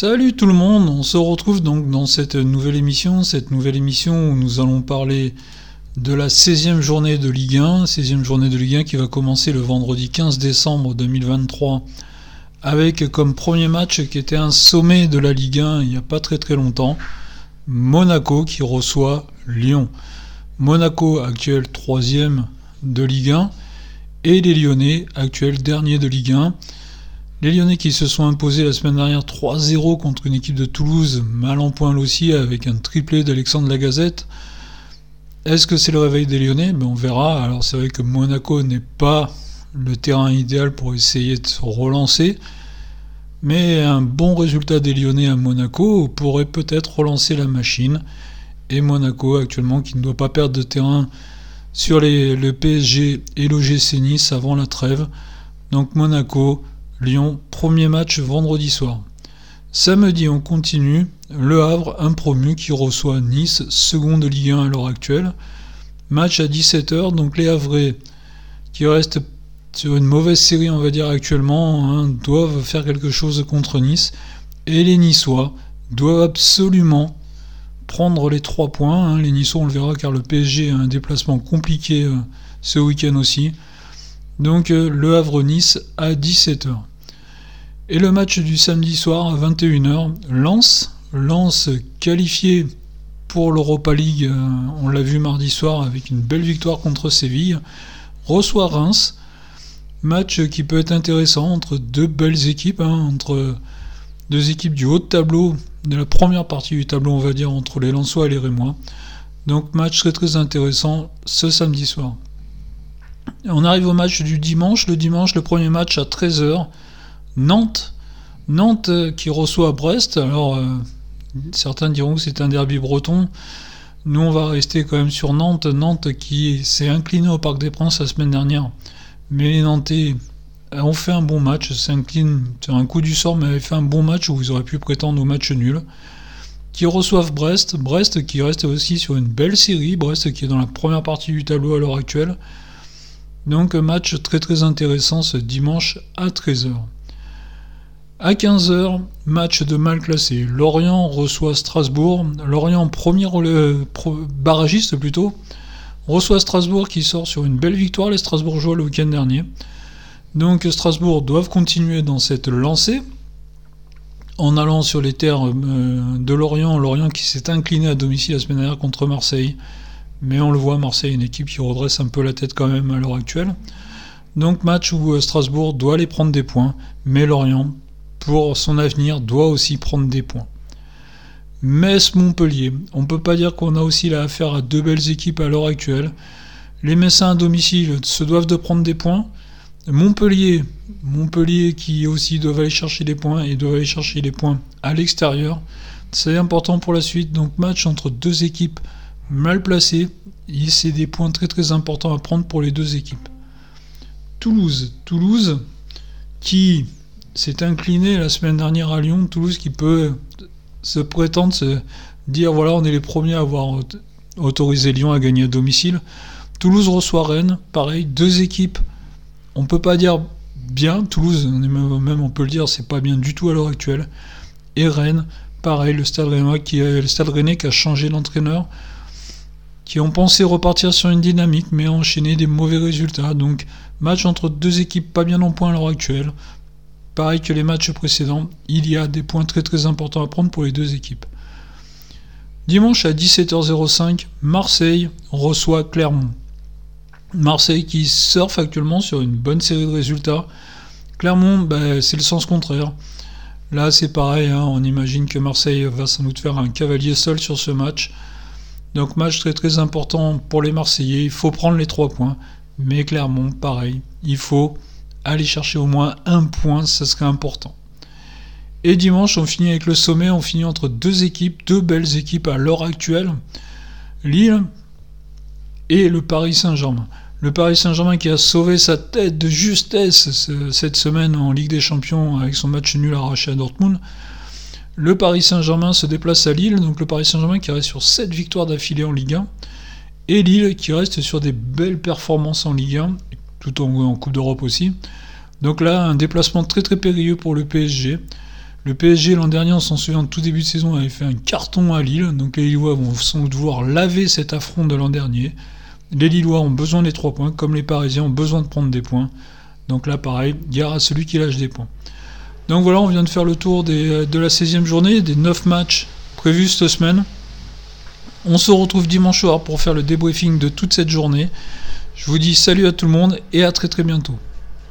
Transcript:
Salut tout le monde, on se retrouve donc dans cette nouvelle émission, cette nouvelle émission où nous allons parler de la 16e journée de Ligue 1, 16e journée de Ligue 1 qui va commencer le vendredi 15 décembre 2023 avec comme premier match qui était un sommet de la Ligue 1 il n'y a pas très très longtemps, Monaco qui reçoit Lyon. Monaco actuel 3e de Ligue 1 et les Lyonnais actuel dernier de Ligue 1. Les Lyonnais qui se sont imposés la semaine dernière 3-0 contre une équipe de Toulouse mal en point aussi avec un triplé d'Alexandre Lagazette. Est-ce que c'est le réveil des Lyonnais? Ben On verra. Alors c'est vrai que Monaco n'est pas le terrain idéal pour essayer de se relancer. Mais un bon résultat des Lyonnais à Monaco pourrait peut-être relancer la machine. Et Monaco actuellement qui ne doit pas perdre de terrain sur le PSG et l'OGC Nice avant la trêve. Donc Monaco Lyon, premier match vendredi soir. Samedi, on continue. Le Havre, un promu qui reçoit Nice, seconde Ligue 1 à l'heure actuelle. Match à 17h, donc les Havrais qui restent sur une mauvaise série, on va dire actuellement, hein, doivent faire quelque chose contre Nice. Et les Niçois doivent absolument prendre les trois points. Hein. Les Niçois, on le verra car le PSG a un déplacement compliqué euh, ce week-end aussi. Donc euh, le Havre-Nice à 17h. Et le match du samedi soir à 21h, Lens, Lens qualifié pour l'Europa League, euh, on l'a vu mardi soir avec une belle victoire contre Séville, reçoit Reims. Match qui peut être intéressant entre deux belles équipes, hein, entre deux équipes du haut de tableau, de la première partie du tableau, on va dire, entre les Lensois et les Rémois. Donc match très très intéressant ce samedi soir. On arrive au match du dimanche. Le dimanche, le premier match à 13h. Nantes. Nantes euh, qui reçoit Brest. Alors, euh, certains diront que c'est un derby breton. Nous, on va rester quand même sur Nantes. Nantes qui s'est incliné au Parc des Princes la semaine dernière. Mais les Nantais ont fait un bon match. S'inclinent sur un coup du sort, mais avaient fait un bon match où ils auraient pu prétendre au match nul. Qui reçoivent Brest. Brest qui reste aussi sur une belle série. Brest qui est dans la première partie du tableau à l'heure actuelle. Donc match très très intéressant ce dimanche à 13h. À 15h, match de mal classé. Lorient reçoit Strasbourg. Lorient, premier barragiste plutôt, reçoit Strasbourg qui sort sur une belle victoire, les Strasbourgeois le week-end dernier. Donc Strasbourg doivent continuer dans cette lancée. En allant sur les terres euh, de Lorient, Lorient qui s'est incliné à domicile la semaine dernière contre Marseille. Mais on le voit, Marseille est une équipe qui redresse un peu la tête quand même à l'heure actuelle. Donc match où euh, Strasbourg doit aller prendre des points, mais Lorient, pour son avenir, doit aussi prendre des points. Metz-Montpellier. On ne peut pas dire qu'on a aussi là affaire à deux belles équipes à l'heure actuelle. Les Messins à domicile se doivent de prendre des points. Montpellier, Montpellier qui aussi doivent aller chercher des points et doivent aller chercher des points à l'extérieur. C'est important pour la suite. Donc match entre deux équipes mal placé. Et c'est des points très très importants à prendre pour les deux équipes. Toulouse. Toulouse qui s'est incliné la semaine dernière à Lyon. Toulouse qui peut se prétendre se dire voilà, on est les premiers à avoir autorisé Lyon à gagner à domicile. Toulouse reçoit Rennes. Pareil, deux équipes. On peut pas dire bien. Toulouse, même on peut le dire, c'est pas bien du tout à l'heure actuelle. Et Rennes, pareil, le Stade Rennais qui, qui a changé d'entraîneur qui ont pensé repartir sur une dynamique mais ont enchaîné des mauvais résultats. Donc match entre deux équipes pas bien en point à l'heure actuelle. Pareil que les matchs précédents, il y a des points très très importants à prendre pour les deux équipes. Dimanche à 17h05, Marseille reçoit Clermont. Marseille qui surfe actuellement sur une bonne série de résultats. Clermont, bah, c'est le sens contraire. Là, c'est pareil, hein. on imagine que Marseille va sans doute faire un cavalier seul sur ce match. Donc match très très important pour les Marseillais. Il faut prendre les trois points. Mais clairement, pareil, il faut aller chercher au moins un point, ça serait important. Et dimanche, on finit avec le sommet, on finit entre deux équipes, deux belles équipes à l'heure actuelle. Lille et le Paris Saint-Germain. Le Paris Saint-Germain qui a sauvé sa tête de justesse cette semaine en Ligue des Champions avec son match nul arraché à Dortmund. Le Paris Saint-Germain se déplace à Lille, donc le Paris Saint-Germain qui reste sur 7 victoires d'affilée en Ligue 1, et Lille qui reste sur des belles performances en Ligue 1, tout en, Coupe d'Europe aussi. Donc là, un déplacement très très périlleux pour le PSG. Le PSG l'an dernier, on s'en souvient, tout début de saison, avait fait un carton à Lille. Donc les Lillois vont sans doute vouloir laver cet affront de l'an dernier. Les Lillois ont besoin des 3 points, comme les Parisiens ont besoin de prendre des points. Donc là, pareil, gare à celui qui lâche des points. Donc voilà, on vient de faire le tour euh, de la 16e journée, des 9 matchs prévus cette semaine. On se retrouve dimanche soir pour faire le débriefing de toute cette journée. Je vous dis salut à tout le monde et à très très bientôt.